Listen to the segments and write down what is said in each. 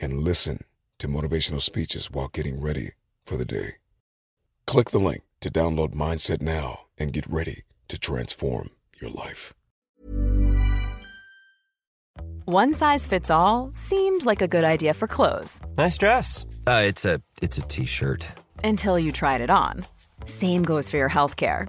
and listen to motivational speeches while getting ready for the day. Click the link to download Mindset now and get ready to transform your life. One size fits all seemed like a good idea for clothes Nice dress. Uh, it's a it's a t-shirt. until you tried it on. Same goes for your healthcare.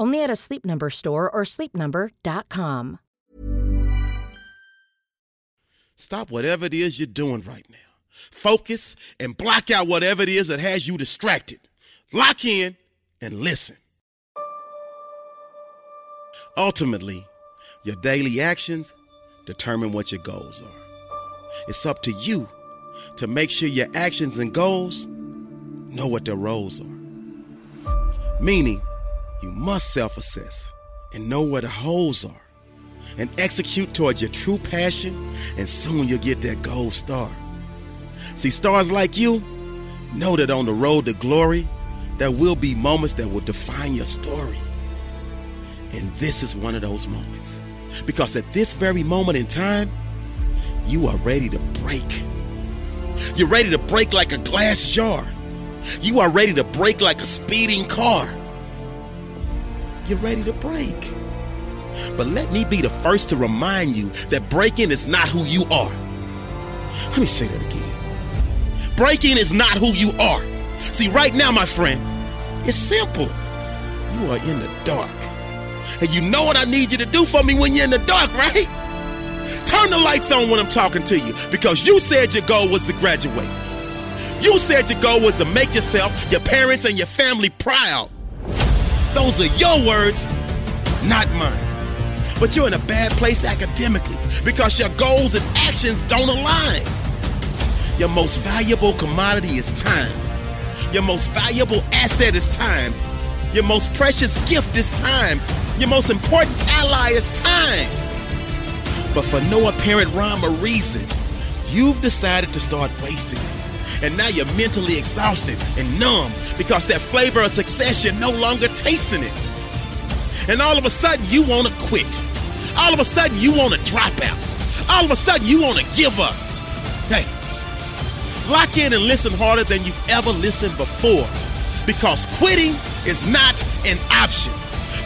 Only at a Sleep Number store or sleepnumber.com. Stop whatever it is you're doing right now. Focus and block out whatever it is that has you distracted. Lock in and listen. Ultimately, your daily actions determine what your goals are. It's up to you to make sure your actions and goals know what their roles are. Meaning, you must self assess and know where the holes are and execute towards your true passion, and soon you'll get that gold star. See, stars like you know that on the road to glory, there will be moments that will define your story. And this is one of those moments. Because at this very moment in time, you are ready to break. You're ready to break like a glass jar. You are ready to break like a speeding car. You're ready to break. But let me be the first to remind you that breaking is not who you are. Let me say that again. Breaking is not who you are. See, right now, my friend, it's simple. You are in the dark. And you know what I need you to do for me when you're in the dark, right? Turn the lights on when I'm talking to you because you said your goal was to graduate. You said your goal was to make yourself, your parents, and your family proud. Those are your words, not mine. But you're in a bad place academically because your goals and actions don't align. Your most valuable commodity is time. Your most valuable asset is time. Your most precious gift is time. Your most important ally is time. But for no apparent rhyme or reason, you've decided to start wasting it. And now you're mentally exhausted and numb because that flavor of success, you're no longer tasting it. And all of a sudden, you want to quit. All of a sudden, you want to drop out. All of a sudden, you want to give up. Hey, lock in and listen harder than you've ever listened before because quitting is not an option.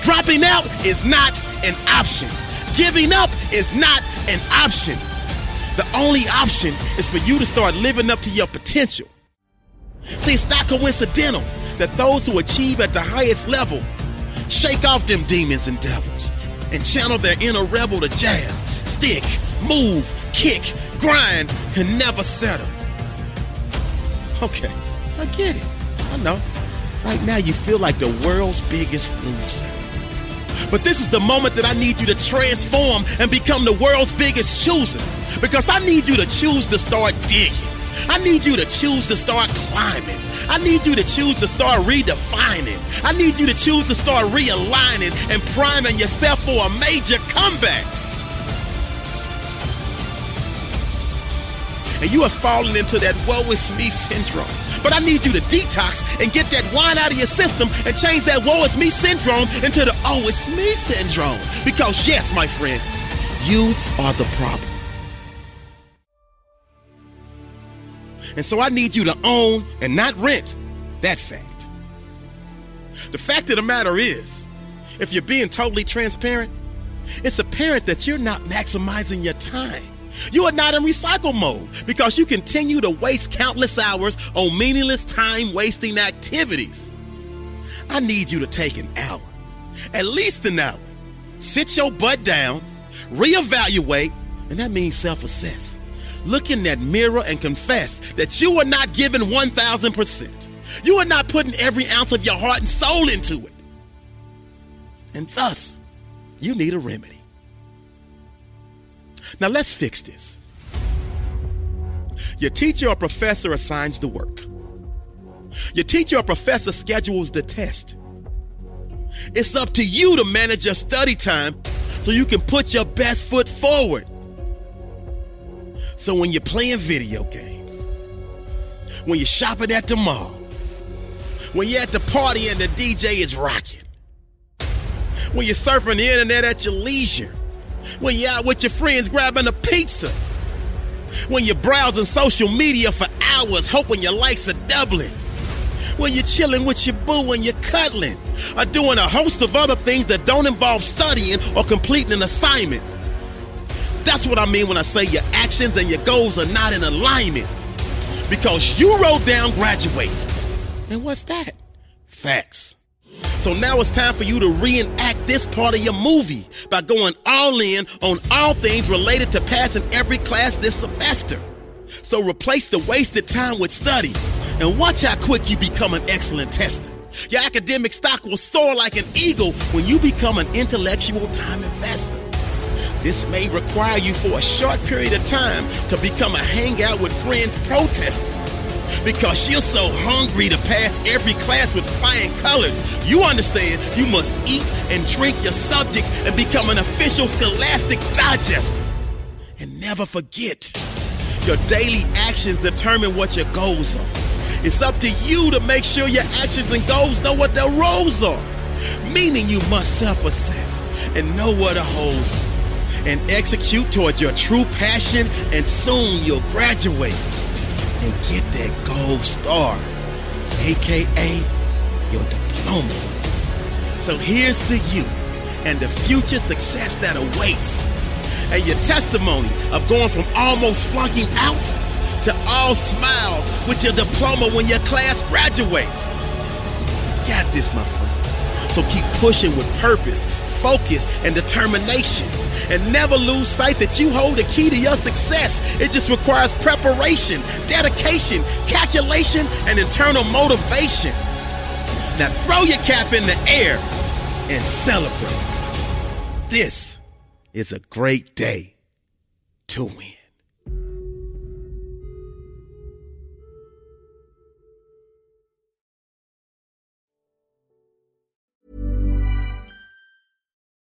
Dropping out is not an option. Giving up is not an option. The only option is for you to start living up to your potential. See, it's not coincidental that those who achieve at the highest level shake off them demons and devils and channel their inner rebel to jab, stick, move, kick, grind, and never settle. Okay, I get it. I know. Right now, you feel like the world's biggest loser. But this is the moment that I need you to transform and become the world's biggest chooser. Because I need you to choose to start digging. I need you to choose to start climbing. I need you to choose to start redefining. I need you to choose to start realigning and priming yourself for a major comeback. And you have fallen into that woe is me syndrome. But I need you to detox and get that wine out of your system and change that woe is me syndrome into the oh it's me syndrome. Because yes, my friend, you are the problem. And so I need you to own and not rent that fact. The fact of the matter is, if you're being totally transparent, it's apparent that you're not maximizing your time. You are not in recycle mode because you continue to waste countless hours on meaningless time wasting activities. I need you to take an hour, at least an hour. Sit your butt down, reevaluate, and that means self assess. Look in that mirror and confess that you are not giving 1000%. You are not putting every ounce of your heart and soul into it. And thus, you need a remedy. Now let's fix this. Your teacher or professor assigns the work. Your teacher or professor schedules the test. It's up to you to manage your study time so you can put your best foot forward. So when you're playing video games, when you're shopping at the mall, when you're at the party and the DJ is rocking, when you're surfing the internet at your leisure, when you're out with your friends grabbing a pizza, when you're browsing social media for hours hoping your likes are doubling, when you're chilling with your boo and you're cuddling, or doing a host of other things that don't involve studying or completing an assignment. That's what I mean when I say your actions and your goals are not in alignment. Because you wrote down graduate. And what's that? Facts. So now it's time for you to reenact this part of your movie by going all in on all things related to passing every class this semester. So replace the wasted time with study and watch how quick you become an excellent tester. Your academic stock will soar like an eagle when you become an intellectual time investor. This may require you for a short period of time to become a hangout with friends protester because you're so hungry to pass every class with flying colors. You understand you must eat and drink your subjects and become an official scholastic digest. And never forget, your daily actions determine what your goals are. It's up to you to make sure your actions and goals know what their roles are. Meaning you must self assess and know what holes are and execute toward your true passion, and soon you'll graduate and get that gold star, aka your diploma. So here's to you and the future success that awaits, and your testimony of going from almost flunking out to all smiles with your diploma when your class graduates. Got this, my friend. So keep pushing with purpose, focus, and determination. And never lose sight that you hold the key to your success. It just requires preparation, dedication, calculation, and internal motivation. Now throw your cap in the air and celebrate. This is a great day to win.